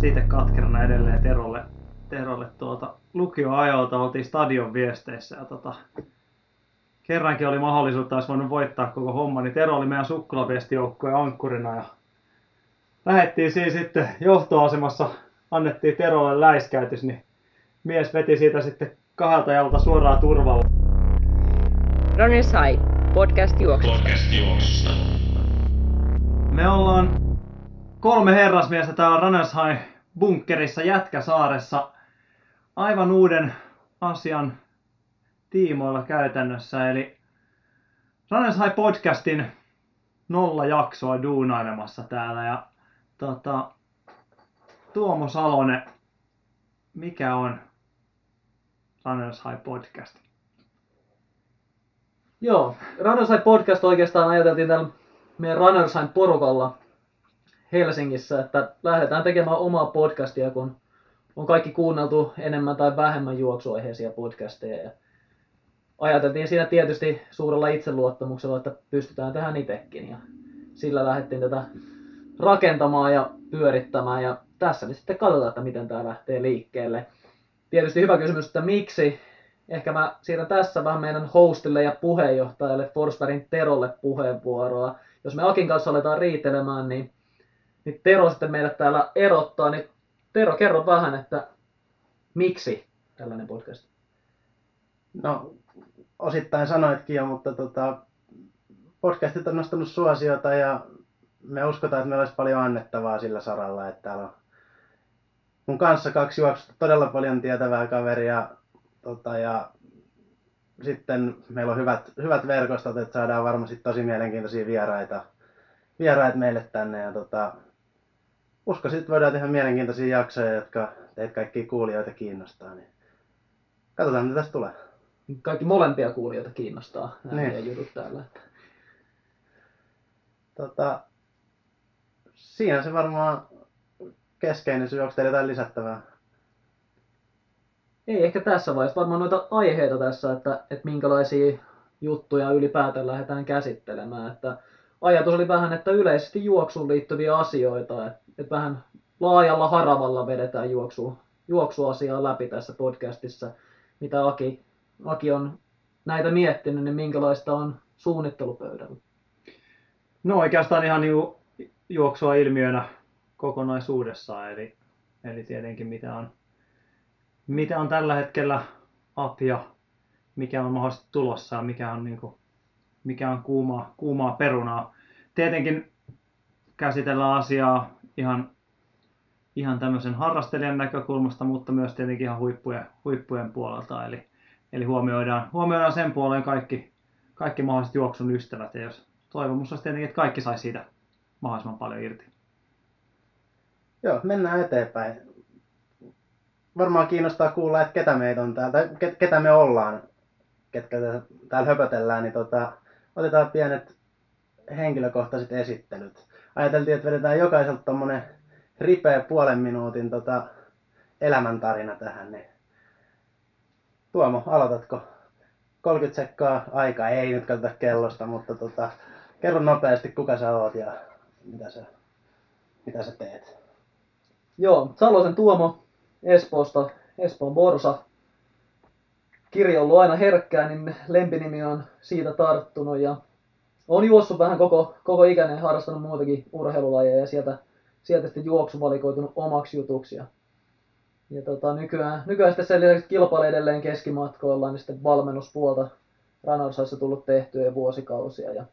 tietysti itse katkerana edelleen Terolle, Terolle tuota, lukioajalta oltiin stadion viesteissä ja tota, kerrankin oli mahdollisuutta, olisi voinut voittaa koko homma, niin Tero oli meidän sukkulaviestijoukkojen ankkurina ja lähettiin siinä sitten johtoasemassa, annettiin Terolle läiskäytys, niin mies veti siitä sitten kahdelta jalta suoraan turvalla. Podcast juoksusta. Podcast juoksusta. Me ollaan kolme herrasmiestä täällä Runners High bunkkerissa Jätkäsaaressa aivan uuden asian tiimoilla käytännössä, eli Runners High podcastin nolla jaksoa duunailemassa täällä. Ja tota, Tuomo Salonen, mikä on Runners High podcast? Joo, Runnerside podcast oikeastaan ajateltiin tällä meidän Runnerside porukalla Helsingissä, että lähdetään tekemään omaa podcastia, kun on kaikki kuunneltu enemmän tai vähemmän juoksuaiheisia podcasteja. Ja ajateltiin siinä tietysti suurella itseluottamuksella, että pystytään tähän itsekin. Ja sillä lähdettiin tätä rakentamaan ja pyörittämään. Ja tässä nyt sitten katsotaan, että miten tämä lähtee liikkeelle. Tietysti hyvä kysymys, että miksi ehkä mä siirrän tässä vähän meidän hostille ja puheenjohtajalle Forsbergin Terolle puheenvuoroa. Jos me Akin kanssa aletaan riitelemään, niin, niin Tero sitten meidät täällä erottaa. Niin Tero, kerro vähän, että miksi tällainen podcast? No, osittain sanoitkin jo, mutta tota, podcastit on nostanut suosiota ja me uskotaan, että meillä olisi paljon annettavaa sillä saralla, että täällä on mun kanssa kaksi juoksusta todella paljon tietävää kaveria tota, ja sitten meillä on hyvät, hyvät verkostot, että saadaan varmasti tosi mielenkiintoisia vieraita, vieraita meille tänne ja tota, uskoisin, että voidaan tehdä mielenkiintoisia jaksoja, jotka teitä kaikkia kuulijoita kiinnostaa. Niin katsotaan, mitä tästä tulee. Kaikki molempia kuulijoita kiinnostaa nämä Niin. jutut täällä. Tota, siinä se varmaan keskeinen syy. Onko teillä jotain lisättävää? Ei ehkä tässä vaiheessa varmaan noita aiheita tässä, että, että minkälaisia juttuja ylipäätään lähdetään käsittelemään. Että ajatus oli vähän, että yleisesti juoksuun liittyviä asioita, että, että vähän laajalla haravalla vedetään juoksu, juoksuasiaa läpi tässä podcastissa, mitä Aki, Aki on näitä miettinyt, niin minkälaista on suunnittelupöydällä. No oikeastaan ihan ju, juoksua ilmiönä kokonaisuudessaan, eli, eli tietenkin mitä on, mitä on tällä hetkellä up ja mikä on mahdollisesti tulossa ja mikä on, niin kuin, mikä on kuumaa, kuumaa perunaa. Tietenkin käsitellään asiaa ihan, ihan tämmöisen harrastelijan näkökulmasta, mutta myös tietenkin ihan huippujen, huippujen puolelta. Eli, eli huomioidaan, huomioidaan sen puoleen kaikki, kaikki mahdolliset juoksun ystävät. Ja jos toivomus olisi tietenkin, että kaikki saisi siitä mahdollisimman paljon irti. Joo, mennään eteenpäin. Varmaan kiinnostaa kuulla, että ketä meitä on täällä, ketä me ollaan, ketkä tä- täällä höpötellään, niin tota, otetaan pienet henkilökohtaiset esittelyt. Ajateltiin, että vedetään jokaiselta tommonen ripeä puolen minuutin tota, elämäntarina tähän. Niin. Tuomo, aloitatko? 30 sekkaa aika, ei nyt katsota kellosta, mutta tota, kerro nopeasti, kuka sä oot ja mitä sä, mitä sä teet. Joo, Salosen Tuomo Espoosta, Espoon Borsa. Kirja on ollut aina herkkää, niin lempinimi on siitä tarttunut ja on juossut vähän koko, koko ikäinen, harrastanut muutakin urheilulajeja ja sieltä, sieltä sitten juoksu valikoitunut omaksi jutuksi. Ja, ja tota, nykyään, nykyään sitten sen lisäksi kilpailee edelleen keskimatkoilla, niin sitten valmennuspuolta Ranarsaissa tullut tehtyä jo vuosikausia. Ja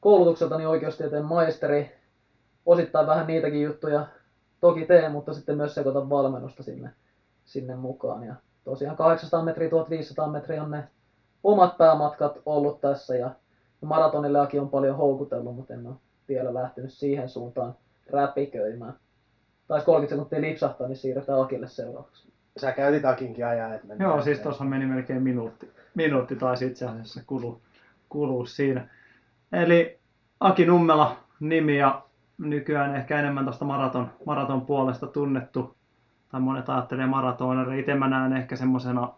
koulutukseltani oikeustieteen maisteri, osittain vähän niitäkin juttuja toki teen, mutta sitten myös sekoitan valmennusta sinne, sinne mukaan. Ja tosiaan 800 metriä, 1500 metriä on ne omat päämatkat ollut tässä ja maratonille Aki on paljon houkutellut, mutta en ole vielä lähtenyt siihen suuntaan räpiköimään. Taisi 30 sekuntia lipsahtaa, niin siirretään Akille seuraavaksi. Sä käytit Akinkin ajaa, että mennään Joo, siis tuossa meni melkein minuutti. Minuutti taisi itse asiassa kulu, kuluu siinä. Eli Aki Nummela nimi ja nykyään ehkä enemmän tuosta maraton, maraton puolesta tunnettu. Tai monet ajattelee maratoneri. Itse mä näen ehkä semmoisena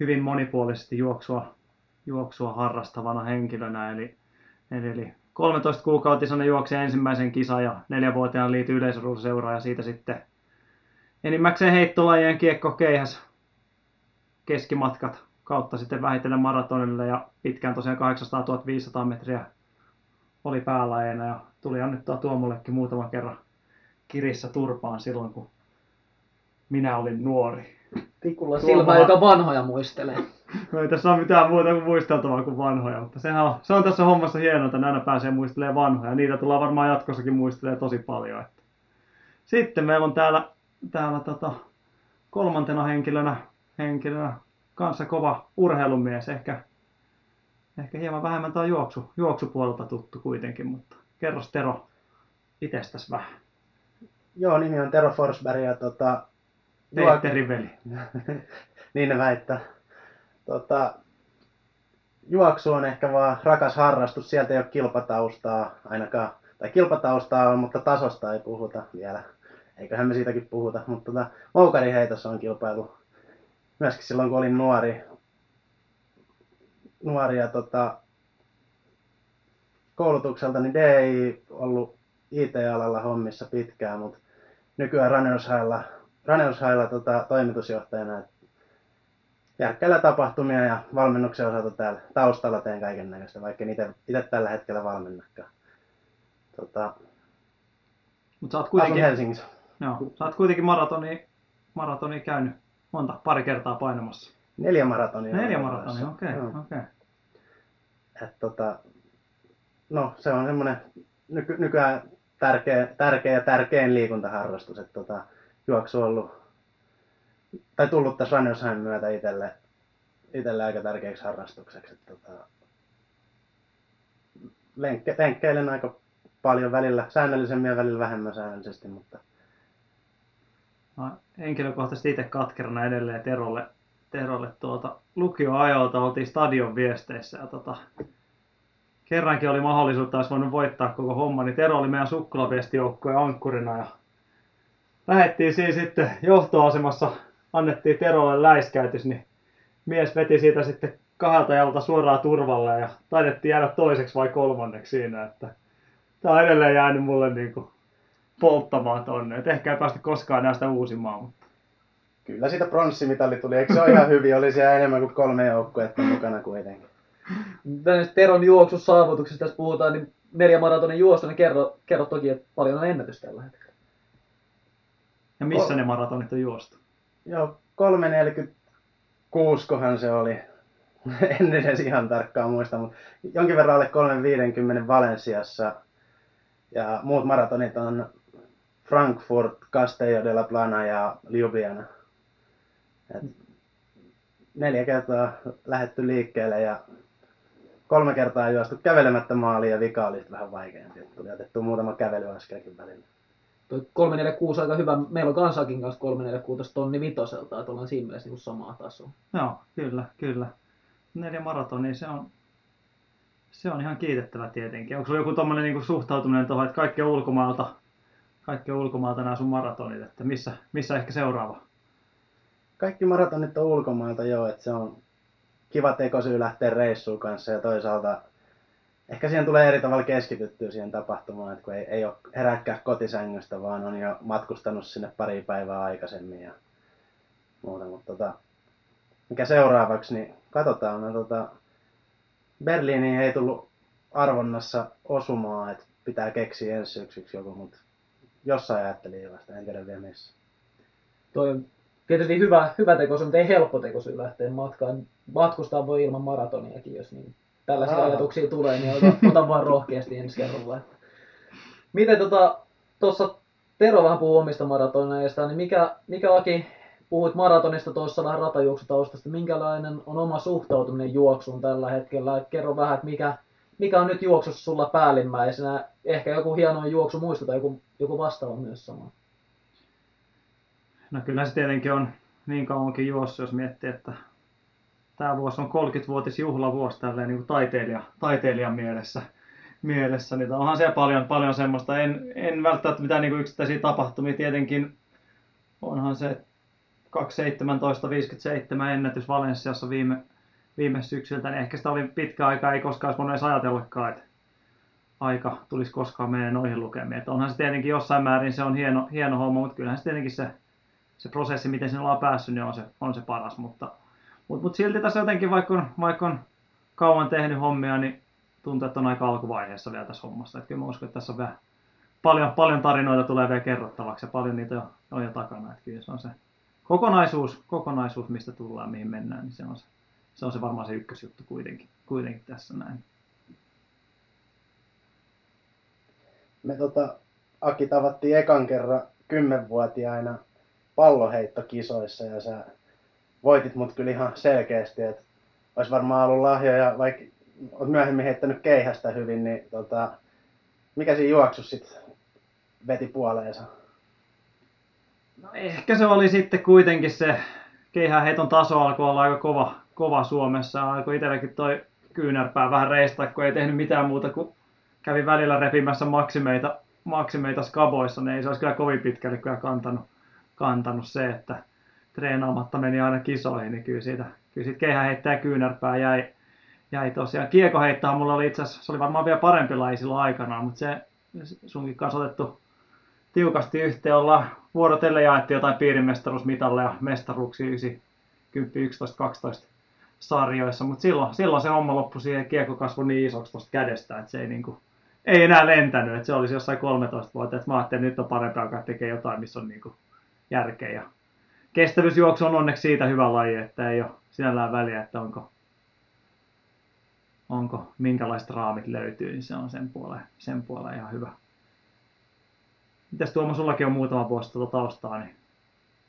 hyvin monipuolisesti juoksua, juoksua harrastavana henkilönä. Eli, eli, eli 13-kuukautisena juoksi ensimmäisen kisan ja neljävuotiaana liityi yleisurheiluseuraan ja siitä sitten enimmäkseen heittolajien kiekko keihäs keskimatkat kautta sitten vähitellen maratonille ja pitkään tosiaan 800 500 metriä oli päälajeina ja tuli annettua Tuomollekin muutaman kerran kirissä turpaan silloin, kun minä olin nuori. Tikulla silmä, joka vanhoja muistelee. No ei tässä ole mitään muuta kuin muisteltavaa kuin vanhoja, mutta sehän on, se on tässä hommassa hienoa, että aina pääsee muistelemaan vanhoja. Niitä tullaan varmaan jatkossakin muistelemaan tosi paljon. Että. Sitten meillä on täällä, täällä tota, kolmantena henkilönä, henkilönä kanssa kova urheilumies. Ehkä, ehkä hieman vähemmän tämä juoksu, juoksupuolelta tuttu kuitenkin, mutta kerros Tero itsestäsi vähän. Joo, nimi on Tero Forsberg ja tota, Peterin veli. niin ne väittää. Tota, juoksu on ehkä vaan rakas harrastus, sieltä ei ole kilpataustaa ainakaan. Tai kilpataustaa on, mutta tasosta ei puhuta vielä. Eiköhän me siitäkin puhuta, mutta tota, moukariheitossa on kilpailu. Myöskin silloin kun olin nuori. Nuori ja tota, koulutukselta, niin D ei ollut IT-alalla hommissa pitkään, mutta nykyään Runners Highlla tota, toimitusjohtajana. Et järkkäillä tapahtumia ja valmennuksen osalta täällä taustalla teen kaiken näköistä, vaikka itse tällä hetkellä valmennakaan. Tota, Mutta sä oot kuitenkin, Helsingissä. joo, sä oot kuitenkin maratoni, maratoni käynyt monta, pari kertaa painamassa. Neljä maratonia. Neljä on maratonia, okei, Joo. okei. Et tota, no se on semmoinen nyky, nykyään tärkeä, tärkeä ja tärkein liikuntaharrastus. että tota, juoksu on ollut, tai tullut tässä Runners Highin myötä itselle, itselle aika tärkeäksi harrastukseksi. Et tota, lenkke, lenkkeilen aika paljon välillä, säännöllisemmin ja välillä vähemmän säännöllisesti, mutta Mä henkilökohtaisesti itse katkerana edelleen Terolle, Terolle tuota, lukioajalta oltiin stadion viesteissä ja tota, kerrankin oli mahdollisuutta, olisi voinut voittaa koko homma, niin Tero oli meidän sukkulaviestijoukkojen ankkurina ja lähettiin siinä sitten johtoasemassa, annettiin Terolle läiskäytys, niin mies veti siitä sitten kahdelta jalta suoraan turvalle ja taidettiin jäädä toiseksi vai kolmanneksi siinä, että tämä on edelleen jäänyt mulle niin kuin polttamaan tonne. Et ehkä ei päästä koskaan näistä uusimaan, mutta kyllä siitä pronssimitali tuli. Eikö se ole ihan hyvin? Oli siellä enemmän kuin kolme joukkuetta mukana kuitenkin. Näistä Teron juoksusaavutuksista tässä puhutaan, niin neljä maratonin juosta, niin kerro, kerro toki, että paljon on ennätys tällä hetkellä. ja missä Oh. ne maratonit on juostu? Joo, 346 kohan se oli. en edes ihan tarkkaan muista, mutta jonkin verran alle 350 Valensiassa. Ja muut maratonit on Frankfurt, Castello de la Plana ja Ljubljana. Et neljä kertaa lähetty liikkeelle ja kolme kertaa juostu kävelemättä maaliin ja vika oli vähän vaikeampi. Tuli otettu muutama kävelyaskelkin välillä. Toi 346 aika hyvä. Meillä on kansakin kanssa 346 tonni vitoselta, että ollaan siinä mielessä niin samaa tasoa. Joo, kyllä, kyllä. Neljä maratonia, se on, se on ihan kiitettävä tietenkin. Onko sulla joku tommonen niinku suhtautuminen tuohon, että kaikki on ulkomailta, kaikki on ulkomailta nämä sun maratonit, että missä, missä ehkä seuraava? Kaikki maratonit on ulkomailta joo, että se on kiva tekosyy lähteä reissuun kanssa ja toisaalta ehkä siihen tulee eri tavalla keskityttyä siihen tapahtumaan, että kun ei, ei ole heräkkää kotisängystä, vaan on jo matkustanut sinne pari päivää aikaisemmin ja muuta, mutta tota, mikä seuraavaksi, niin katsotaan, no, tota, Berliiniin ei tullut arvonnassa osumaan, että pitää keksiä ensi syksyksi joku, mutta jossain ajattelin vasta, en tiedä vielä missä. Toi on tietysti hyvä, hyvä tekosyy, mutta ei helppo tekosyy lähteä matkaan. Matkustaa voi ilman maratoniakin, jos niin tällaisia Aa. ajatuksia tulee, niin ota, ota vaan rohkeasti ensi kerralla. Miten tota, tuossa Tero vähän puhuu omista maratoneista, niin mikä, mikä Aki, puhuit maratonista tuossa vähän ratajuoksutaustasta, minkälainen on oma suhtautuminen juoksuun tällä hetkellä? Et kerro vähän, että mikä, mikä on nyt juoksussa sulla päällimmäisenä? Ehkä joku hieno juoksu muista tai joku, joku vastaava myös sama. No kyllä se tietenkin on niin kauankin juossut, jos miettii, että tämä vuosi on 30-vuotis juhlavuosi tälleen niin kuin taiteilija, taiteilijan mielessä. mielessä niin onhan siellä paljon, paljon semmoista. En, en välttämättä mitään niin kuin yksittäisiä tapahtumia. Tietenkin onhan se 2.17.57 ennätys Valenssiassa viime, viime syksyltä, niin ehkä sitä oli pitkä aika, ei koskaan olisi voinut edes ajatellakaan, että aika tulisi koskaan menee noihin lukemiin. Että onhan se tietenkin jossain määrin se on hieno, hieno homma, mutta kyllähän se tietenkin se, se prosessi, miten sinne ollaan päässyt, niin on se, on se paras. Mutta, mutta, mutta silti tässä jotenkin, vaikka on, vaikka on kauan tehnyt hommia, niin tuntuu, että on aika alkuvaiheessa vielä tässä hommassa. Että kyllä mä uskon, että tässä on vielä paljon, paljon tarinoita tulee vielä kerrottavaksi ja paljon niitä on, on jo takana. Että kyllä se on se kokonaisuus, kokonaisuus, mistä tullaan, mihin mennään, niin se on se, se, on se varmaan se ykkösjuttu kuitenkin, kuitenkin tässä näin. Me tota, Aki tavattiin ekan kerran kymmenvuotiaina palloheittokisoissa ja sä voitit mut kyllä ihan selkeästi, että olisi varmaan ollut lahjoja, vaikka olet myöhemmin heittänyt keihästä hyvin, niin tota, mikä siinä juoksussa sitten veti puoleensa? No ehkä se oli sitten kuitenkin se keihäheiton taso alkoi olla aika kova, kova Suomessa. Alkoi itselläkin toi kyynärpää vähän reistaa, kun ei tehnyt mitään muuta kuin kävi välillä repimässä maksimeita, maksimeita skaboissa, niin ei se olisi kyllä kovin pitkälle kyllä kantanut, kantanut se, että treenaamatta meni aina kisoihin, niin kyllä siitä, kyllä siitä keihäheittäjä kyynärpää jäi, jäi tosiaan. Kiekoheittähän mulla oli itse asiassa, se oli varmaan vielä parempi laji silloin aikanaan, mutta se sunkin kanssa otettu tiukasti yhteen. Ollaan vuorotelle jaettiin jotain piirimestaruusmitalleja mestaruuksia 9, 10, 11, 12 sarjoissa, mutta silloin, silloin se homma loppui siihen, kiekko kasvoi niin isoksi tuosta kädestä, että se ei, niin kuin, ei enää lentänyt, että se olisi jossain 13 vuotta, että mä ajattelin, että nyt on parempi alkaa tekee jotain, missä on niin kuin järkeä. Ja kestävyysjuoksu on onneksi siitä hyvä laji, että ei ole sinällään väliä, että onko, onko minkälaiset raamit löytyy, niin se on sen puoleen, sen puoleen ihan hyvä. Mitäs Tuomo, sullakin on muutama vuosi tuota taustaa, niin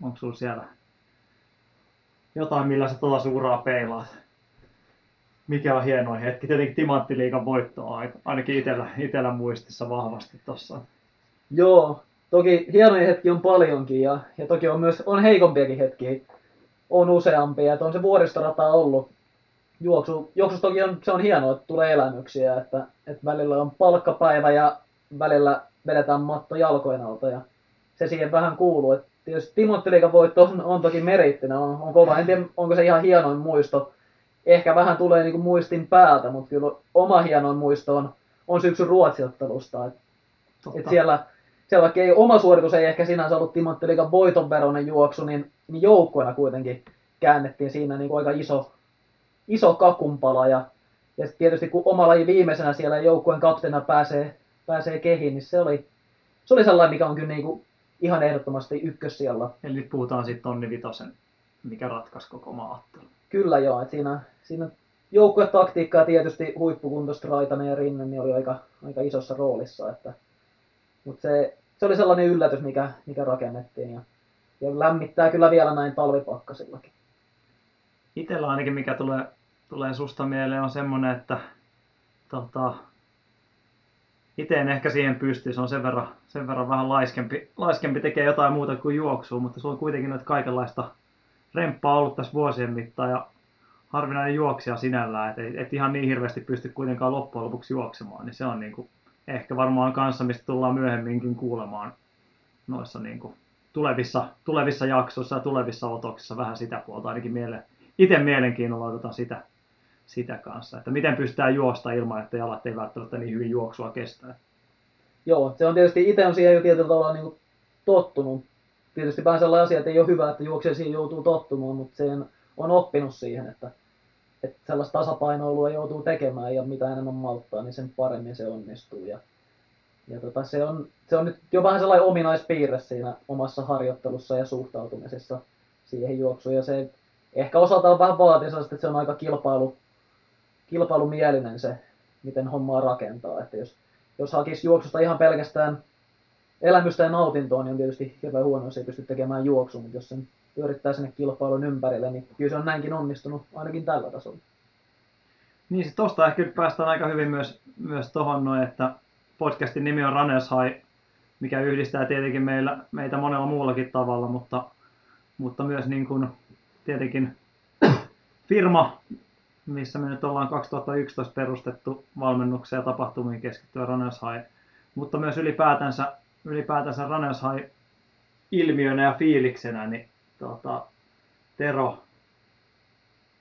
onko sulla siellä jotain, millä sä tuolla suuraa peilaat? Mikä on hienoin hetki? Tietenkin Timanttiliikan voitto on ainakin itellä, itellä muistissa vahvasti tuossa. Joo, toki hienoja hetki on paljonkin ja, ja toki on myös on heikompiakin hetkiä. On useampia, että on se vuoristorata ollut. Juoksu, juoksu toki on, se on hienoa, että tulee elämyksiä, että, että välillä on palkkapäivä ja välillä vedetään matto jalkojen alta ja se siihen vähän kuuluu. Et tietysti Timotteliikan voitto on, on toki merittinen, on, on kova. En tiedä, onko se ihan hienoin muisto. Ehkä vähän tulee niinku muistin päältä, mutta kyllä oma hienoin muisto on, on syksyn ruotsiottelusta. Et, et siellä, siellä vaikka ei, oma suoritus ei ehkä sinänsä ollut Timotteliikan voiton veroinen juoksu, niin, niin joukkoina kuitenkin käännettiin siinä niinku aika iso, iso kakunpala. Ja, ja tietysti kun oma laji viimeisenä siellä joukkueen kapteena pääsee pääsee kehiin, niin se oli, se oli sellainen, mikä on kyllä niin kuin ihan ehdottomasti ykkössijalla. Eli nyt puhutaan sitten tonni vitosen, mikä ratkaisi koko maattelu. Kyllä joo, että siinä, siinä joukkuetaktiikka ja tietysti huippukuntoista Raitanen ja Rinne niin oli aika, aika isossa roolissa. Että, mutta se, se oli sellainen yllätys, mikä, mikä rakennettiin ja, ja lämmittää kyllä vielä näin talvipakkasillakin. Itellä ainakin mikä tulee, tulee susta mieleen on semmoinen, että tota, itse en ehkä siihen pysty, se on sen verran, sen verran vähän laiskempi, laiskempi tekee jotain muuta kuin juoksua, mutta sulla on kuitenkin noita kaikenlaista remppaa ollut tässä vuosien mittaan ja harvinainen juoksija sinällään, että et, et ihan niin hirveästi pysty kuitenkaan loppujen lopuksi juoksemaan, niin se on niin kuin, ehkä varmaan kanssa, mistä tullaan myöhemminkin kuulemaan noissa niin kuin tulevissa, tulevissa jaksoissa ja tulevissa otoksissa vähän sitä puolta, ainakin miele, itse mielenkiinnolla otetaan sitä, sitä kanssa, että miten pystytään juosta ilman, että jalat ei välttämättä niin hyvin juoksua kestää. Joo, se on tietysti, itse on siihen jo tietyllä tavalla niin tottunut. Tietysti vähän sellainen asia, että ei ole hyvä, että juoksee siihen joutuu tottumaan, mutta sen on oppinut siihen, että, että sellaista tasapainoilua joutuu tekemään ja mitä enemmän malttaa, niin sen paremmin se onnistuu. Ja, ja tota, se, on, se on nyt jo vähän sellainen ominaispiirre siinä omassa harjoittelussa ja suhtautumisessa siihen juoksuun. Ja se ehkä osaltaan vähän vaatii että se on aika kilpailu, kilpailumielinen se, miten hommaa rakentaa. Että jos, jos hakisi juoksusta ihan pelkästään elämystä ja nautintoa, niin on tietysti hirveän huono, jos ei pysty tekemään juoksua, mutta jos sen pyörittää sinne kilpailun ympärille, niin kyllä se on näinkin onnistunut, ainakin tällä tasolla. Niin, sitten tuosta ehkä päästään aika hyvin myös, myös tuohon noin, että podcastin nimi on Runners High, mikä yhdistää tietenkin meillä, meitä monella muullakin tavalla, mutta, mutta myös niin kuin, tietenkin firma, missä me nyt ollaan 2011 perustettu valmennuksia ja tapahtumiin keskittyä Runners High, mutta myös ylipäätänsä, ylipäätänsä Runners High ilmiönä ja fiiliksenä, niin tota, Tero,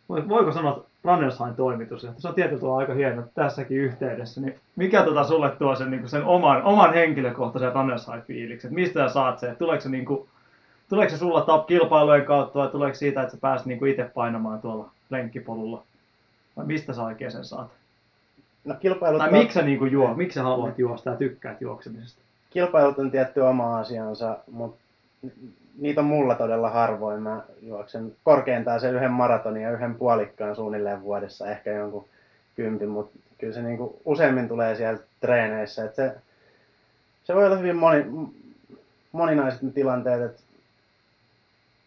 voiko sanoa Runners High toimitus. Ja se on tietyllä tavalla aika hieno tässäkin yhteydessä. Niin mikä tota sulle tuo sen, niin sen oman, oman henkilökohtaisen Runners High fiiliksen? Mistä sä saat sen? Tuleeko se, niin kuin, tuleeko se sulla top kilpailujen kautta vai tuleeko siitä, että sä pääset niin itse painamaan tuolla lenkkipolulla? Vai mistä sä oikein sen saat? No kilpailut Tai miksi sä, niin kuin juo, miksi sä haluat juosta ja tykkäät juoksemisesta? kilpailut on tietty oma asiansa, mutta niitä on mulla todella harvoin. Mä juoksen korkeintaan sen yhden maratonin ja yhden puolikkaan suunnilleen vuodessa, ehkä jonkun kympin, mutta kyllä se niinku useimmin tulee sieltä treeneissä. Et se, se voi olla hyvin moni, moninaiset ne tilanteet, että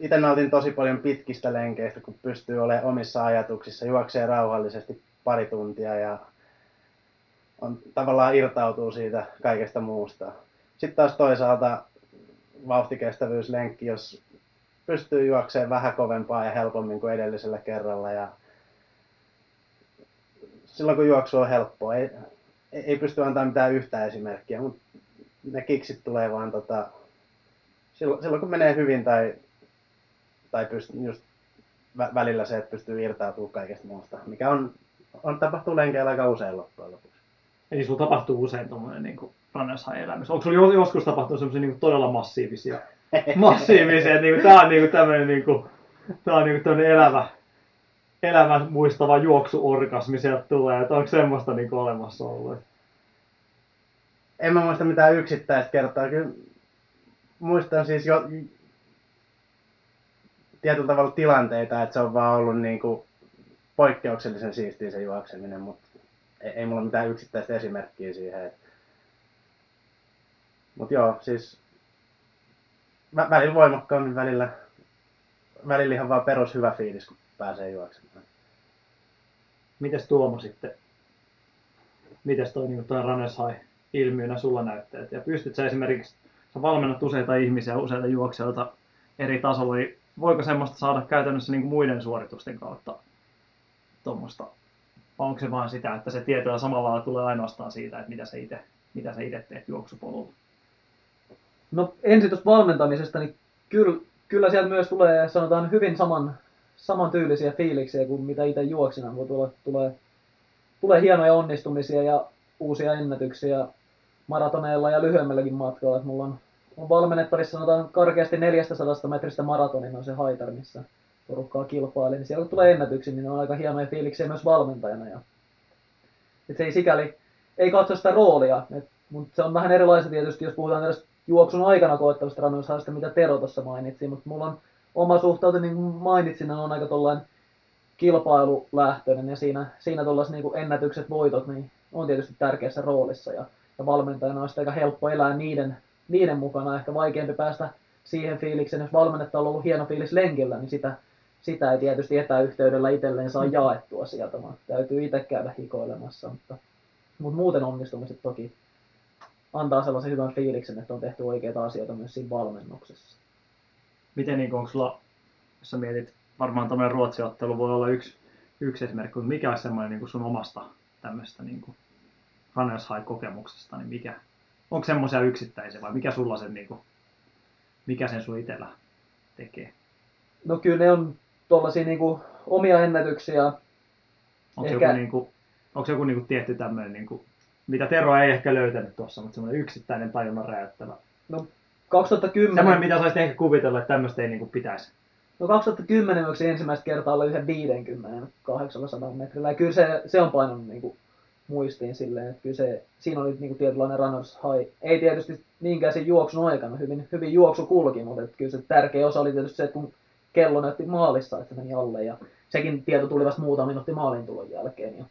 itse nautin tosi paljon pitkistä lenkeistä, kun pystyy olemaan omissa ajatuksissa, juoksee rauhallisesti pari tuntia ja on, tavallaan irtautuu siitä kaikesta muusta. Sitten taas toisaalta vauhtikestävyyslenkki, jos pystyy juoksemaan vähän kovempaa ja helpommin kuin edellisellä kerralla. Ja silloin kun juoksu on helppoa, ei, ei pysty antamaan mitään yhtä esimerkkiä, mutta ne kiksit tulee vaan tota, silloin, silloin kun menee hyvin tai, tai pystyy just vä- välillä se, että pystyy irtautumaan kaikesta muusta, mikä on, on tapahtuu lenkeillä aika usein loppujen lopuksi. Eli sulla tapahtuu usein tuommoinen niin Runners High elämässä. Onko jo- joskus tapahtunut semmoisia niin todella massiivisia, massiivisia, että niin tämä on niin tämmöinen niin kuin, tää on niin tämmöinen elävä, elämän muistava juoksuorgasmi sieltä tulee, että onko semmoista niin olemassa ollut? En mä muista mitään yksittäistä kertaa. Kyllä muistan siis jo tietyllä tavalla tilanteita, että se on vaan ollut niin kuin poikkeuksellisen siistiä se juokseminen, mutta ei, ei mulla mitään yksittäistä esimerkkiä siihen. Mutta joo, siis vä- välillä voimakkaammin, välillä, välillä ihan vaan perus hyvä fiilis, kun pääsee juoksemaan. Mites Tuomo sitten, mites toi, niin toi Runners High ilmiönä sulla näyttää? Ja pystyt sä esimerkiksi, sä valmennat useita ihmisiä, useita juoksijoita eri tasolla, niin voiko semmoista saada käytännössä niin kuin muiden suoritusten kautta tuommoista? Vai onko se vaan sitä, että se tietoa samalla lailla tulee ainoastaan siitä, että mitä sä itse mitä sä itse teet juoksupolulla? No ensin tuosta valmentamisesta, niin kyllä, kyllä sieltä myös tulee, sanotaan hyvin saman, samantyylisiä fiiliksiä kuin mitä itse juoksina, kun tulee, tulee, tulee hienoja onnistumisia ja uusia ennätyksiä maratoneilla ja lyhyemmälläkin matkalla. Että mulla on, on valmennettavissa sanotaan karkeasti 400 metristä maratonin on se haitar, missä porukkaa kilpailee, niin siellä kun tulee ennätyksiä, niin on aika hienoja fiiliksiä myös valmentajana. Ja, et se ei sikäli, ei katso sitä roolia, et, mutta se on vähän erilaista tietysti, jos puhutaan tästä juoksun aikana koettavasta rannoista, mitä Tero tuossa mainitsi, mutta mulla on oma suhtautuminen, niin kuin mainitsin, on aika tollainen kilpailulähtöinen ja siinä, siinä tuollaiset niin ennätykset, voitot, niin on tietysti tärkeässä roolissa ja, ja valmentajana on aika helppo elää niiden, niiden mukana, ehkä vaikeampi päästä siihen fiilikseen, jos valmennetta on ollut hieno fiilis lenkillä, niin sitä, sitä ei tietysti etäyhteydellä itselleen saa jaettua sieltä, vaan täytyy itse käydä hikoilemassa, mutta, mutta muuten onnistumiset toki antaa sellaisen hyvän fiiliksen, että on tehty oikeita asioita myös siinä valmennuksessa. Miten niin onko sulla, jos sä mietit, varmaan tämmöinen ruotsiottelu voi olla yksi, yksi esimerkki, mutta mikä olisi semmoinen niin sun omasta tämmöistä niin Runners High-kokemuksesta, niin mikä, onko semmoisia yksittäisiä vai mikä sulla sen, niin kuin, mikä sen sun itsellä tekee? No kyllä ne on tuollaisia niin omia ennätyksiä. Onko Ehkä- joku, niin kuin, onko joku niin kuin tietty tämmöinen, niin kuin, mitä Tero ei ehkä löytänyt tuossa, mutta semmoinen yksittäinen tajunnan räjäyttävä. No 2010, Semmoinen, mitä saisit ehkä kuvitella, että tämmöistä ei niin kuin pitäisi. no 2010 yksi ensimmäistä kertaa oli yhden 50 800 metrillä. Ja kyllä se, se on painanut niin kuin muistiin silleen, että kyllä se, siinä oli niin kuin tietynlainen runners high. Ei tietysti niinkään sen juoksun aikana, hyvin, hyvin juoksu kulki, mutta että kyllä se tärkeä osa oli tietysti se, että kun kello näytti maalissa, että se meni alle. Ja sekin tieto tuli vasta muutama minuutti maalin tulon jälkeen. Ja,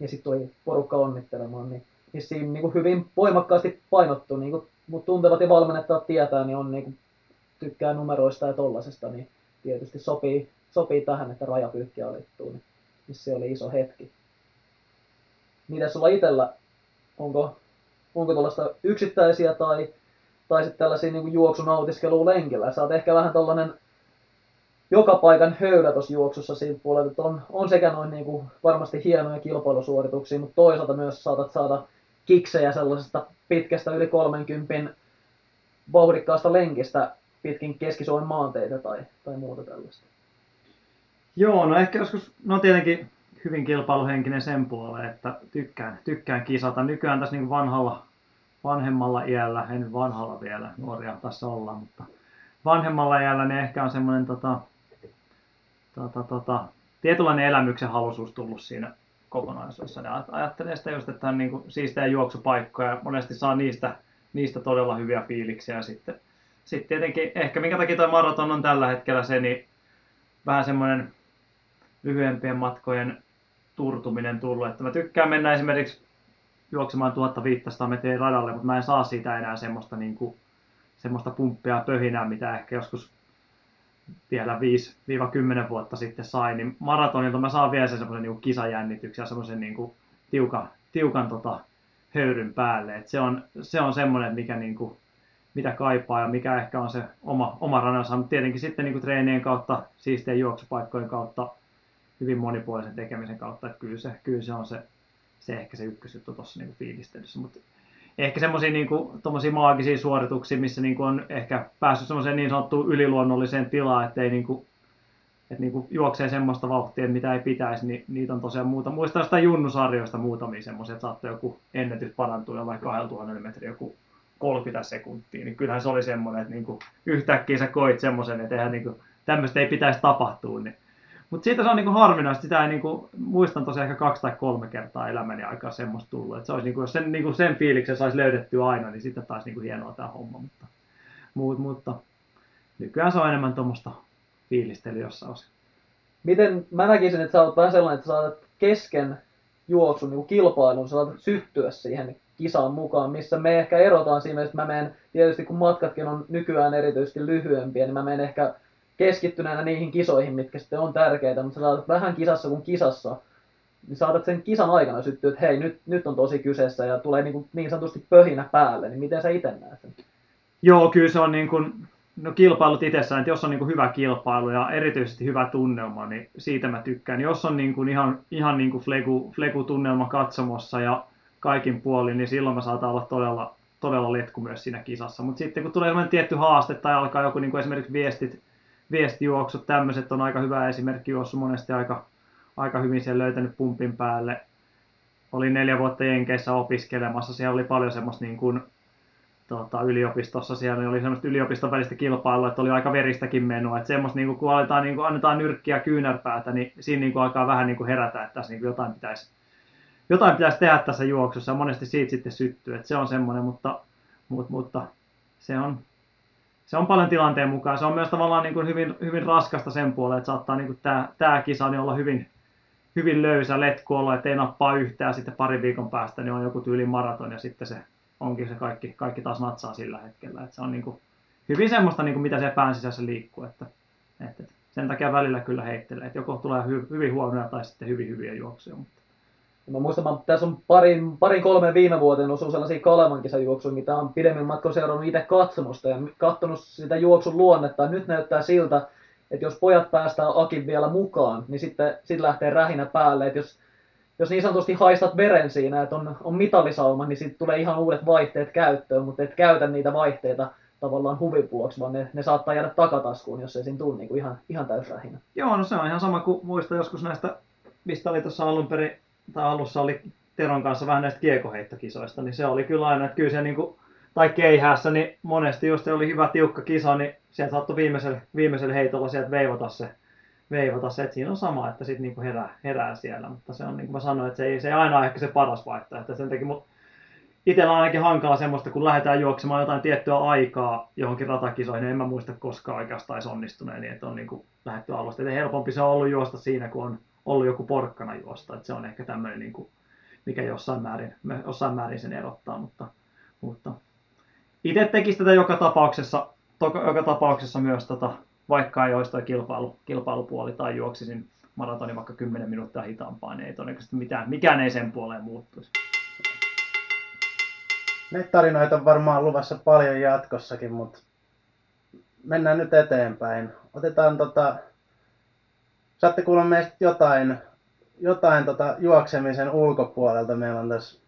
ja sitten tuli porukka onnittelemaan, niin, niin siinä niin kuin hyvin voimakkaasti painottu, niin kuin, mutta tuntevat ja valmennettavat tietää, niin on niin kuin, tykkää numeroista ja tollasesta, niin tietysti sopii, sopii tähän, että rajapyykki alittuu, niin, niin se oli iso hetki. Mitäs sulla itsellä, onko, onko tuollaista yksittäisiä tai, tai sitten tällaisia niin juoksun nautiskelua lenkillä? Sä oot ehkä vähän tollanen joka paikan höylä tuossa juoksussa siitä puolelta, että on, on sekä noin niin kuin varmasti hienoja kilpailusuorituksia, mutta toisaalta myös saatat saada kiksejä sellaisesta pitkästä yli 30 vauhdikkaasta lenkistä pitkin Keski-Suomen maanteitä tai, tai muuta tällaista. Joo, no ehkä joskus, no tietenkin hyvin kilpailuhenkinen sen puoleen, että tykkään, tykkään kisata. Nykyään tässä niin vanhalla, vanhemmalla iällä, en vanhalla vielä, nuoria tässä ollaan, mutta vanhemmalla iällä niin ehkä on semmoinen tota, tota, tota, tietynlainen elämyksen halusuus tullut siinä kokonaisuudessa. Ja ajattelen sitä just, että on niin kuin siistejä juoksupaikkoja ja monesti saa niistä, niistä todella hyviä fiiliksiä. Ja sitten, sitten tietenkin, ehkä minkä takia tuo maraton on tällä hetkellä se, niin vähän semmoinen lyhyempien matkojen turtuminen tullut. Että mä tykkään mennä esimerkiksi juoksemaan 1500 metriä radalle, mutta mä en saa siitä enää semmoista, niin kuin, semmoista pumppia pöhinää, mitä ehkä joskus vielä 5-10 vuotta sitten sai, niin maratonilta mä saan vielä sen semmoisen niin kisajännityksen ja semmoisen niin tiukan, tiukan tota, höyryn päälle. Et se, on, se on semmoinen, mikä niin kuin, mitä kaipaa ja mikä ehkä on se oma, oma ranansa, mutta tietenkin sitten niin kuin treenien kautta, siistien juoksupaikkojen kautta, hyvin monipuolisen tekemisen kautta, että kyllä se, kyllä se on se, se ehkä se ykkösjuttu tuossa niin fiilistelyssä, mutta ehkä semmoisia niin maagisia suorituksia, missä niin kuin on ehkä päässyt semmoiseen niin sanottuun yliluonnolliseen tilaan, että ei niin kuin, että niin kuin juoksee semmoista vauhtia, mitä ei pitäisi, niin niitä on tosiaan muuta. Muistan sitä junnusarjoista muutamia semmoisia, että saattoi joku ennätys parantua jo vaikka 2000 metriä joku 30 sekuntia, niin kyllähän se oli semmoinen, että niin kuin yhtäkkiä sä koit semmoisen, että eihän niin kuin, tämmöistä ei pitäisi tapahtua, niin mutta siitä se on niinku harvinaista, sitä ei niinku, muistan tosiaan ehkä kaksi tai kolme kertaa elämäni aikaa semmoista tullut. Että se olisi niinku, jos sen, niinku sen fiiliksen saisi löydettyä aina, niin sitten taisi niinku hienoa tämä homma. Mutta, muut, mutta nykyään se on enemmän tuommoista fiilistelyä jossain osin. Miten, mä näkisin, että sä oot vähän sellainen, että saatat kesken juoksun niin kilpailun, sä saatat syttyä siihen kisaan mukaan, missä me ehkä erotaan siinä, että mä menen, tietysti kun matkatkin on nykyään erityisesti lyhyempiä, niin mä menen ehkä keskittyneenä niihin kisoihin, mitkä sitten on tärkeitä, mutta sä saatat vähän kisassa kuin kisassa, niin saatat sen kisan aikana syttyä, että hei, nyt, nyt on tosi kyseessä ja tulee niin, kuin niin sanotusti pöhinä päälle, niin miten sä itse näet sen? Joo, kyllä se on niin kuin, no kilpailut itsessään, että jos on niin kuin hyvä kilpailu ja erityisesti hyvä tunnelma, niin siitä mä tykkään. Jos on niin kuin ihan, ihan niin kuin flegu, flegu-tunnelma katsomossa ja kaikin puolin, niin silloin mä saatan olla todella, todella letku myös siinä kisassa. Mutta sitten kun tulee tietty haaste tai alkaa joku niin kuin esimerkiksi viestit, viestijuoksut, tämmöiset on aika hyvä esimerkki, juossut monesti aika, aika hyvin siellä löytänyt pumpin päälle. Olin neljä vuotta Jenkeissä opiskelemassa, siellä oli paljon semmoista niin kuin, tota, yliopistossa, siellä oli semmoista yliopiston välistä kilpailua, että oli aika veristäkin menua, että semmoista niin kuin, kun aletaan, niin kuin, annetaan nyrkkiä kyynärpäätä, niin siinä niin kuin, alkaa vähän niin kuin herätä, että tässä niin kuin, jotain pitäisi jotain pitäisi tehdä tässä juoksussa monesti siitä sitten syttyy, että se on semmoinen, mutta, mutta, mutta se on, se on paljon tilanteen mukaan. Se on myös tavallaan niin kuin hyvin, hyvin raskasta sen puolelle, että saattaa niin kuin tämä, tämä kisa niin olla hyvin, hyvin löysä letku olla, että ei nappaa yhtään sitten parin viikon päästä, niin on joku tyyli maraton ja sitten se onkin se kaikki, kaikki taas natsaa sillä hetkellä. Että se on niin kuin hyvin semmoista, niin kuin mitä se pään sisässä liikkuu, että, että sen takia välillä kyllä heittelee, että joko tulee hy, hyvin huonoja tai sitten hyvin hyviä juoksuja. Mutta Mä muistan, että tässä on parin, parin kolme viime vuoteen osuu sellaisia Kalevan kisajuoksuja, mitä on pidemmän matkan seurannut itse katsomusta ja katsonut sitä juoksun luonnetta. Nyt näyttää siltä, että jos pojat päästään Akin vielä mukaan, niin sitten sit lähtee rähinä päälle. Että jos, jos niin sanotusti haistat veren siinä, että on, on mitalisauma, niin sitten tulee ihan uudet vaihteet käyttöön, mutta et käytä niitä vaihteita tavallaan huvin vuoksi, vaan ne, ne saattaa jäädä takataskuun, jos ei siinä tule niin kuin ihan, ihan täysrähinä. Joo, no se on ihan sama kuin muista joskus näistä, mistä oli tuossa alun perin tai alussa oli Teron kanssa vähän näistä kiekoheittokisoista, niin se oli kyllä aina, että kyllä se niin kuin, tai keihässä, niin monesti jos se oli hyvä tiukka kisa, niin sieltä saattoi viimeisellä, viimeisellä heitolla sieltä veivata se, veivata se, että siinä on sama, että sitten niin herää, herää siellä, mutta se on niin kuin mä sanoin, että se ei, se ei aina ole ehkä se paras vaihtoehto, että sen takia mun, itsellä on ainakin hankala semmoista, kun lähdetään juoksemaan jotain tiettyä aikaa johonkin ratakisoihin, niin en mä muista koskaan oikeastaan onnistuneen, niin että on niin kuin lähdetty alusta. Että helpompi se on ollut juosta siinä, kun on ollut joku porkkana juosta. Että se on ehkä tämmöinen, niin kuin, mikä jossain määrin, jossain määrin sen erottaa. Mutta, mutta itse tekisi tätä joka tapauksessa, toka, joka tapauksessa myös, tota, vaikka ei olisi kilpailu, kilpailupuoli tai juoksisin maratoni vaikka 10 minuuttia hitaampaa, niin ei todennäköisesti mitään, mikään ei sen puoleen muuttuisi. Näitä tarinoita on varmaan luvassa paljon jatkossakin, mutta mennään nyt eteenpäin. Otetaan tota, saatte kuulla meistä jotain, jotain tota juoksemisen ulkopuolelta. Meillä on tässä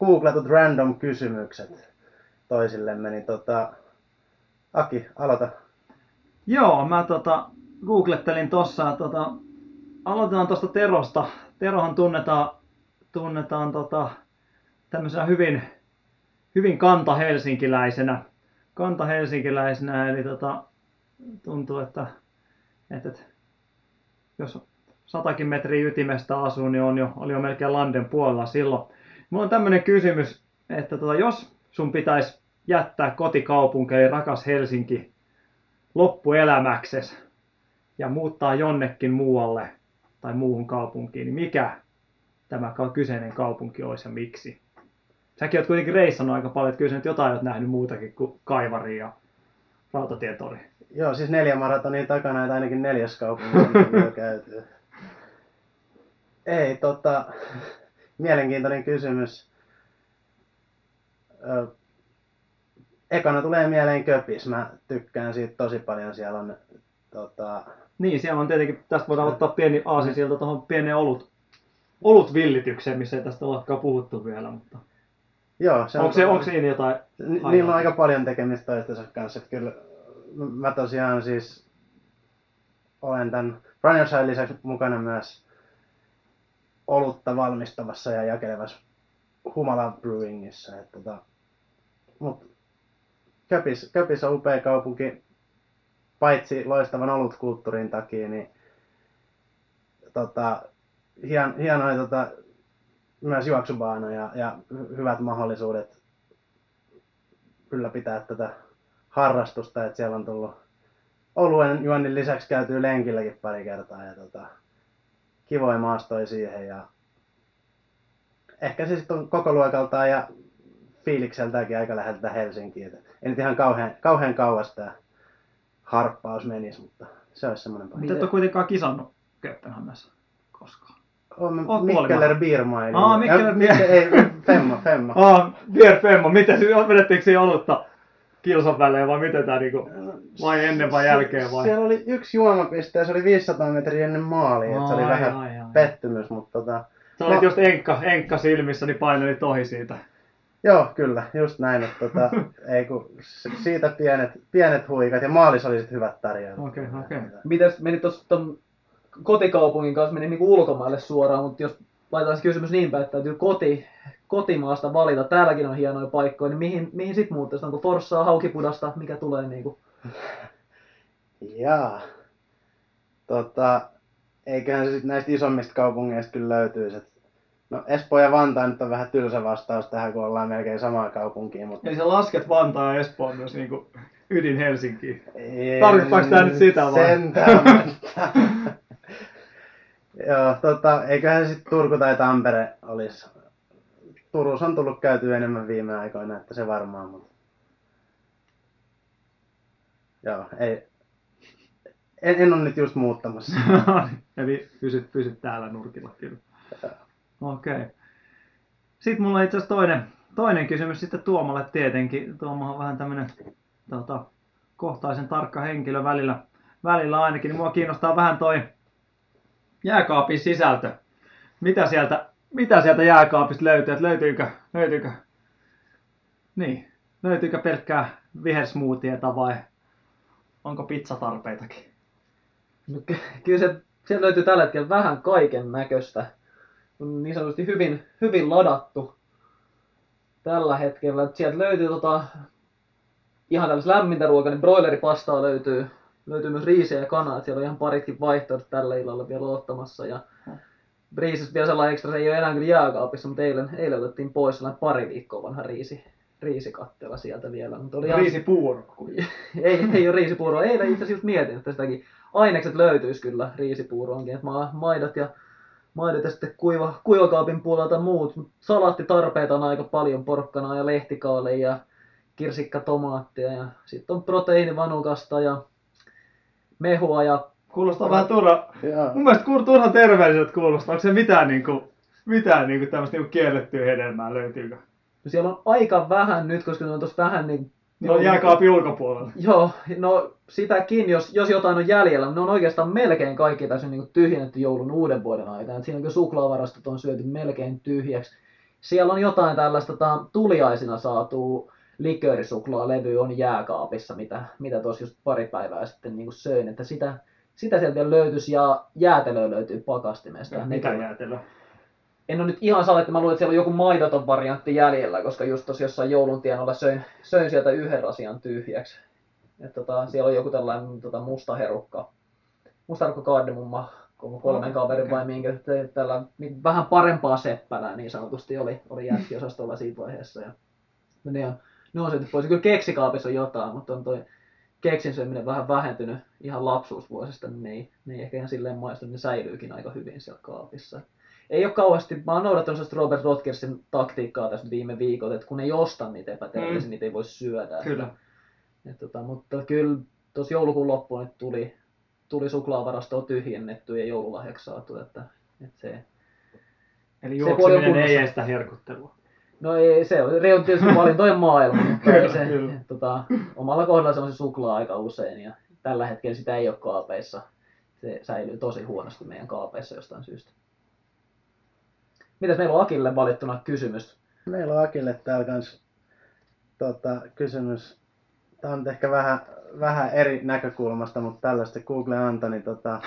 googletut random kysymykset toisillemme, niin tota, Aki, aloita. Joo, mä tota, googlettelin tossa, tota, aloitetaan tuosta Terosta. Terohan tunnetaan, tunnetaan tota, tämmöisenä hyvin, hyvin kanta-helsinkiläisenä. Kanta-helsinkiläisenä, eli tota, tuntuu, että, että, että jos satakin metriä ytimestä asuu, niin on jo, oli jo melkein Landen puolella silloin. Mulla on tämmöinen kysymys, että tota, jos sun pitäisi jättää kotikaupunki, eli rakas Helsinki, loppuelämäksesi ja muuttaa jonnekin muualle tai muuhun kaupunkiin, niin mikä tämä kyseinen kaupunki olisi ja miksi? Säkin oot kuitenkin reissannut aika paljon, että kyllä sä nyt jotain oot nähnyt muutakin kuin Kaivari ja Rautatietori. Joo, siis neljä maratonia takana, että ainakin neljäs kaupunki on jo käyty. Ei, tota, mielenkiintoinen kysymys. Ö, ekana tulee mieleen Köpis. Mä tykkään siitä tosi paljon. Siellä on tota, Niin, siellä on tietenkin, tästä voidaan ottaa pieni aasi sieltä tuohon pieneen olut, olutvillitykseen, missä ei tästä olekaan puhuttu vielä, mutta joo, se onko, se, on, onko siinä jotain? Ni- Niillä on aika paljon tekemistä toistensa kanssa. Että kyllä mä tosiaan siis olen tämän Runnersain lisäksi mukana myös olutta valmistavassa ja jakelevassa Humala Brewingissa. Että tota, mut Köpis, Köpis on upea kaupunki, paitsi loistavan olutkulttuurin takia, niin tota, hien, hienoja tota, myös juoksubaanoja ja hy- hyvät mahdollisuudet ylläpitää tätä harrastusta, että siellä on tullut oluen juonnin lisäksi käytyy lenkilläkin pari kertaa ja tota, kivoja maastoja siihen ja ehkä se sitten on koko luokaltaan ja fiilikseltäänkin aika läheltä Helsinkiä. Ei nyt ihan kauhean, kauhean kauas tämä harppaus menisi, mutta se olisi semmoinen paikka. Mutta et ole kuitenkaan kisannut Kööpenhaminassa koskaan. Mikkeller puolimainen. Biermaili. Aa, Mikkeller Bier- Ei, Femma, Femma. Ah, Bier Femmo, miten vedettiinkö siinä olutta kilsan välein vai miten tää niinku, vai ennen vai jälkeen vai? Siellä oli yksi juomapiste ja se oli 500 metriä ennen maalia, että se oli Ai, vähän ai, ai. pettymys, mutta tota, Sä olit No. just enkka, enkka silmissä, niin painelit ohi siitä. joo, kyllä, just näin, että tota, ei kun siitä pienet, pienet huikat ja maalis oli sitten hyvät tarjoilut. Okei, okei. Mites meni tuossa kotikaupungin kanssa meni niinku ulkomaille suoraan, mutta jos laitetaan se kysymys niin päin, että täytyy koti, kotimaasta valita, täälläkin on hienoja paikkoja, niin mihin, mihin sit muuttaisi? Onko Forssaa, Haukipudasta, mikä tulee niinku? Jaa. Tota, eiköhän se sitten näistä isommista kaupungeista kyllä löytyisi. Et, no Espoo ja Vantaa nyt on vähän tylsä vastaus tähän, kun ollaan melkein samaa kaupunkia, mutta Eli sä lasket Vantaa ja Espoon myös niinku ydin Helsinkiin. Tarkoittaako tää nyt sitä vai? Sentään. Joo, tota, eiköhän sitten Turku tai Tampere olisi. Turussa on tullut käyty enemmän viime aikoina, että se varmaan, mutta... Joo, ei... En, en ole nyt just muuttamassa. Eli pysyt, pysyt täällä nurkilla kyllä. Okei. Okay. Sitten mulla on itse asiassa toinen, toinen kysymys sitten Tuomalle tietenkin. Tuomo on vähän tämmönen tota, kohtaisen tarkka henkilö välillä, välillä ainakin. Niin mua kiinnostaa vähän toi jääkaapin sisältö. Mitä sieltä, mitä sieltä jääkaapista löytyy? Et löytyykö, löytyykö, niin, löytyykö pelkkää vihersmoothieta vai onko pizzatarpeitakin? No, ky- kyllä se, sieltä löytyy tällä hetkellä vähän kaiken näköistä. On niin sanotusti hyvin, hyvin ladattu tällä hetkellä. Et Sieltä löytyy tota, ihan tällaista lämmintä ruokaa, niin broileripastaa löytyy. Löytyy myös riisiä ja kanaa. Siellä on ihan paritkin vaihtoehdot tällä illalla vielä ottamassa. Ja riisistä vielä sellainen ekstra, se ei ole enää kyllä jääkaapissa, mutta eilen, eilen otettiin pois sellainen pari viikkoa vanha riisi, riisikattela sieltä vielä. Mutta oli ihan- Riisipuuro. ei, ei ole riisipuuroa. Eilen itse asiassa just mietin, että sitäkin ainekset löytyisi kyllä riisipuuroonkin. Että ma- maidot ja, maidot ja sitten kuiva, kuivakaapin puolelta muut. Mut Salaattitarpeita on aika paljon, porkkanaa ja lehtikaale ja kirsikka tomaattia. Ja sitten on proteiinivanukasta ja mehua ja Kuulostaa vähän turha. Mun mielestä turhan terveelliseltä kuulostaa. Onko se mitään niinku, mitään niinku tämmöistä niinku kiellettyä hedelmää löytyykö? siellä on aika vähän nyt, koska ne on tuossa vähän niin Ne on jääkaapin ulkopuolella. Joo, no sitäkin, jos, jos jotain on jäljellä, ne on oikeastaan melkein kaikki tässä niin tyhjennetty joulun uuden vuoden aikana. Et siinä on kyllä suklaavarastot on syöty melkein tyhjäksi. Siellä on jotain tällaista ta, tuliaisina saatua liköörisuklaalevy on jääkaapissa, mitä, mitä tuossa just pari päivää sitten niin söin. Että sitä, sitä sieltä löytyisi ja jäätelöä löytyy pakastimesta. Mitä Niitä- jäätelöä? en ole nyt ihan sale, että mä luulen, että siellä on joku maidoton variantti jäljellä, koska just tuossa jossain joulun tienoilla söin, söin sieltä yhden rasian tyhjäksi. Et tota, siellä on joku tällainen tota, musta herukka, musta herukka kardemumma, koko kolmen Oh, kaverin vai minkä, tällä niin vähän parempaa seppälää niin sanotusti oli, oli jätkiosastolla siinä vaiheessa. Ja, ne on, ne on syöty pois. Kyllä keksikaapissa on jotain, mutta on toi keksin syöminen vähän vähentynyt ihan lapsuusvuosista, niin ne ei, ne ei ehkä ihan silleen maistu, ne säilyykin aika hyvin siellä kaapissa ei ole kauheasti, mä oon noudattanut sellaista Robert Rodgersin taktiikkaa tässä viime viikot, että kun ei osta niitä epäterveellisiä, Mm. niitä ei voi syödä. Kyllä. Et, tota, mutta kyllä tuossa joulukuun loppuun nyt tuli, tuli suklaavarastoa tyhjennetty ja joululahjaksi saatu, että, että se, Eli Se juokseminen ei kunnossa. estä herkuttelua. No ei, se on, on tietysti valintojen maailma, mutta Kyllä, se, kyllä. tota, omalla kohdalla se on se suklaa aika usein ja tällä hetkellä sitä ei ole kaapeissa. Se säilyy tosi huonosti meidän kaapeissa jostain syystä. Mitäs meillä on Akille valittuna kysymys? Meillä on Akille täällä kans tota, kysymys. Tämä on ehkä vähän, vähän eri näkökulmasta, mutta tällaista Google antoi, niin tota,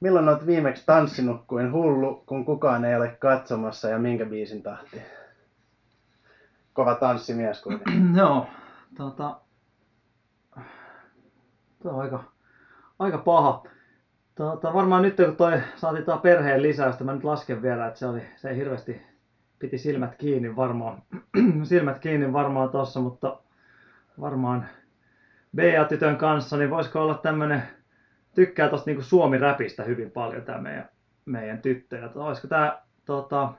milloin olet viimeksi tanssinut kuin hullu, kun kukaan ei ole katsomassa ja minkä biisin tahti? Kova tanssimies kuitenkin. Joo, tota, tuo on aika, aika paha. Tota, varmaan nyt kun toi saatiin tää perheen lisäystä, mä nyt lasken vielä, että se, oli, se hirveästi piti silmät kiinni varmaan, silmät kiinni varmaan tossa, mutta varmaan Bea-tytön kanssa, niin voisiko olla tämmönen, tykkää tosta niinku Suomi-räpistä hyvin paljon tää meidän, meidän tyttö. Ja olisiko tää tota,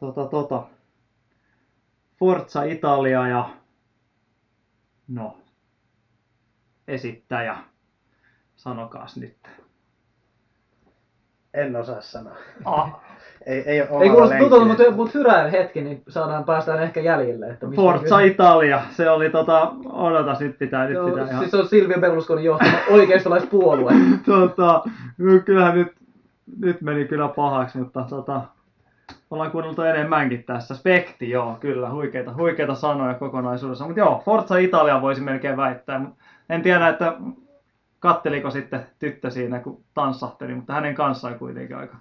tota, tota, Forza Italia ja no, esittäjä, sanokaas nyt. En osaa sanoa. Ah, Ei, ei ole Ei omalla kuulosta tutulta, mutta, mutta hyrää hetki, niin saadaan päästään ehkä jäljelle. Että mistä Forza on kyse. Italia, se oli tota, odotas nyt pitää, nyt Joo, pitää ihan, Siis se on Silvio Berlusconin johtama oikeistolaispuolue. tota, kyllähän nyt, nyt meni kyllä pahaksi, mutta tota, ollaan kuunneltu enemmänkin tässä. Spekti, joo, kyllä, huikeita, huikeita sanoja kokonaisuudessa. Mutta joo, Forza Italia voisi melkein väittää. En tiedä, että katteliko sitten tyttö siinä, kun tanssahteli, mutta hänen kanssaan kuitenkin aika,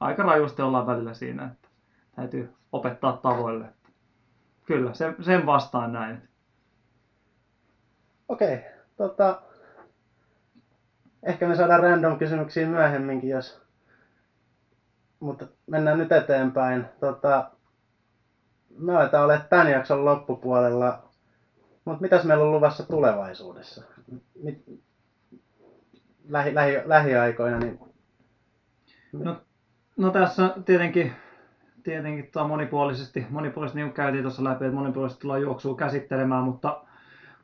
aika rajusti ollaan välillä siinä, että täytyy opettaa tavoille. Kyllä, sen, sen vastaan näin. Okei, tota, ehkä me saadaan random kysymyksiä myöhemminkin, jos... Mutta mennään nyt eteenpäin. Tota, me aletaan olemaan tämän jakson loppupuolella. Mutta mitäs meillä on luvassa tulevaisuudessa? Mit, lähi, lähi, lähiaikoina, niin No, no tässä tietenkin, tietenkin tuo monipuolisesti, monipuolisesti niin käytiin tuossa läpi, että monipuolisesti tullaan juoksua käsittelemään, mutta,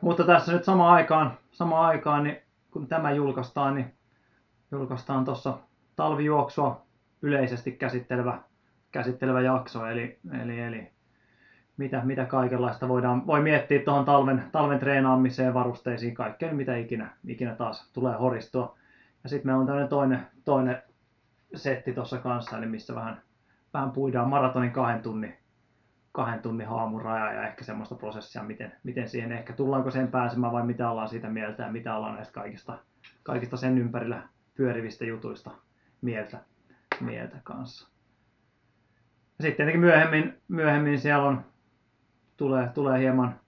mutta tässä nyt samaan aikaan, samaan aikaan niin kun tämä julkaistaan, niin julkaistaan tuossa talvijuoksua yleisesti käsittelevä, käsittelevä jakso, eli, eli, eli mitä, mitä kaikenlaista voidaan, voi miettiä tuohon talven, talven treenaamiseen, varusteisiin, kaikkeen mitä ikinä, ikinä taas tulee horistua. Ja sitten meillä on tämmöinen toinen, toinen setti tuossa kanssa, eli missä vähän, vähän puidaan maratonin kahden tunnin, kahden tunnin haamuraja ja ehkä semmoista prosessia, miten, miten siihen ehkä tullaanko sen pääsemään vai mitä ollaan siitä mieltä ja mitä ollaan näistä kaikista, kaikista sen ympärillä pyörivistä jutuista mieltä, mieltä kanssa. Ja sitten tietenkin myöhemmin, myöhemmin siellä on, tulee, tulee hieman,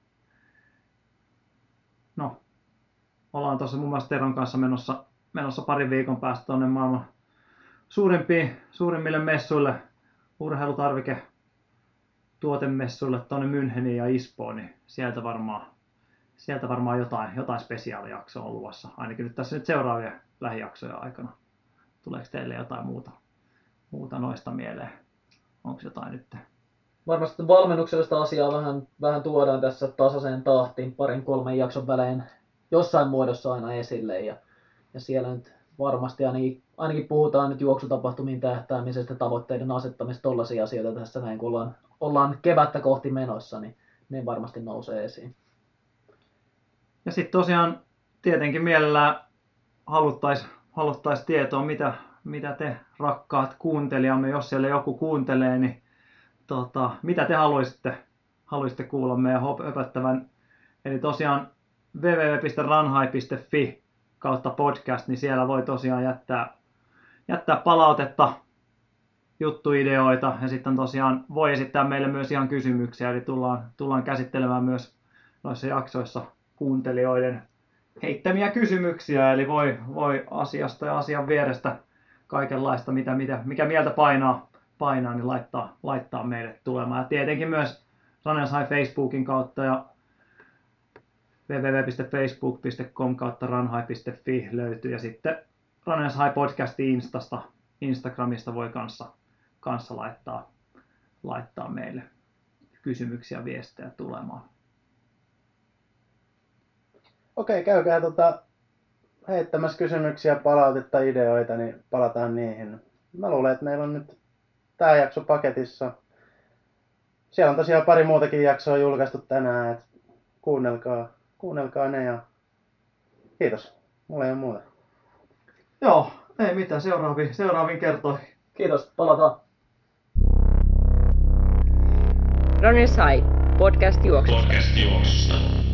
no, ollaan tuossa muun muassa Teron kanssa menossa, menossa parin viikon päästä tuonne maailman suurimpiin, suurimmille messuille, urheilutarvike tuotemessuille tuonne Müncheniin ja Ispoon, niin sieltä varmaan, sieltä varmaan jotain, jotain spesiaalijaksoa on luvassa. Ainakin nyt tässä nyt seuraavien lähijaksojen aikana. Tuleeko teille jotain muuta, muuta noista mieleen? Onko jotain nyt? Varmasti valmennuksellista asiaa vähän, vähän tuodaan tässä tasaiseen tahtiin parin kolmen jakson välein jossain muodossa aina esille. Ja, ja siellä nyt varmasti ainakin, ainakin puhutaan nyt juoksutapahtumiin tähtäämisestä, tavoitteiden asettamista, tollaisia asioita tässä näin, kun ollaan, ollaan kevättä kohti menossa, niin ne varmasti nousee esiin. Ja sitten tosiaan tietenkin mielellään haluttaisiin haluttais tietoa, mitä, mitä te rakkaat kuuntelijamme, jos siellä joku kuuntelee, niin tota, mitä te haluaisitte, haluaisitte kuulla meidän höpöttävän. Eli tosiaan www.ranhai.fi kautta podcast, niin siellä voi tosiaan jättää, jättää palautetta, juttuideoita ja sitten tosiaan voi esittää meille myös ihan kysymyksiä, eli tullaan, tullaan käsittelemään myös noissa jaksoissa kuuntelijoiden heittämiä kysymyksiä, eli voi, voi asiasta ja asian vierestä kaikenlaista, mitä, mitä, mikä mieltä painaa, painaa niin laittaa, laittaa meille tulemaan. Ja tietenkin myös Ranensai Facebookin kautta ja www.facebook.com kautta ranhai.fi löytyy ja sitten Ranenshai podcasti Instasta, Instagramista voi kanssa, kanssa laittaa, laittaa meille kysymyksiä, viestejä tulemaan. Okei, käykää tota, heittämässä kysymyksiä, palautetta, ideoita, niin palataan niihin. Mä luulen, että meillä on nyt tämä jakso paketissa. Siellä on tosiaan pari muutakin jaksoa julkaistu tänään, että kuunnelkaa, kuunnelkaa ne ja kiitos. Mulla ei ole muuta. Joo, ei mitään, seuraaviin, seuraaviin kertoihin. Kiitos, palataan. Runner Sai, podcast juoksusta. Podcast juoksusta.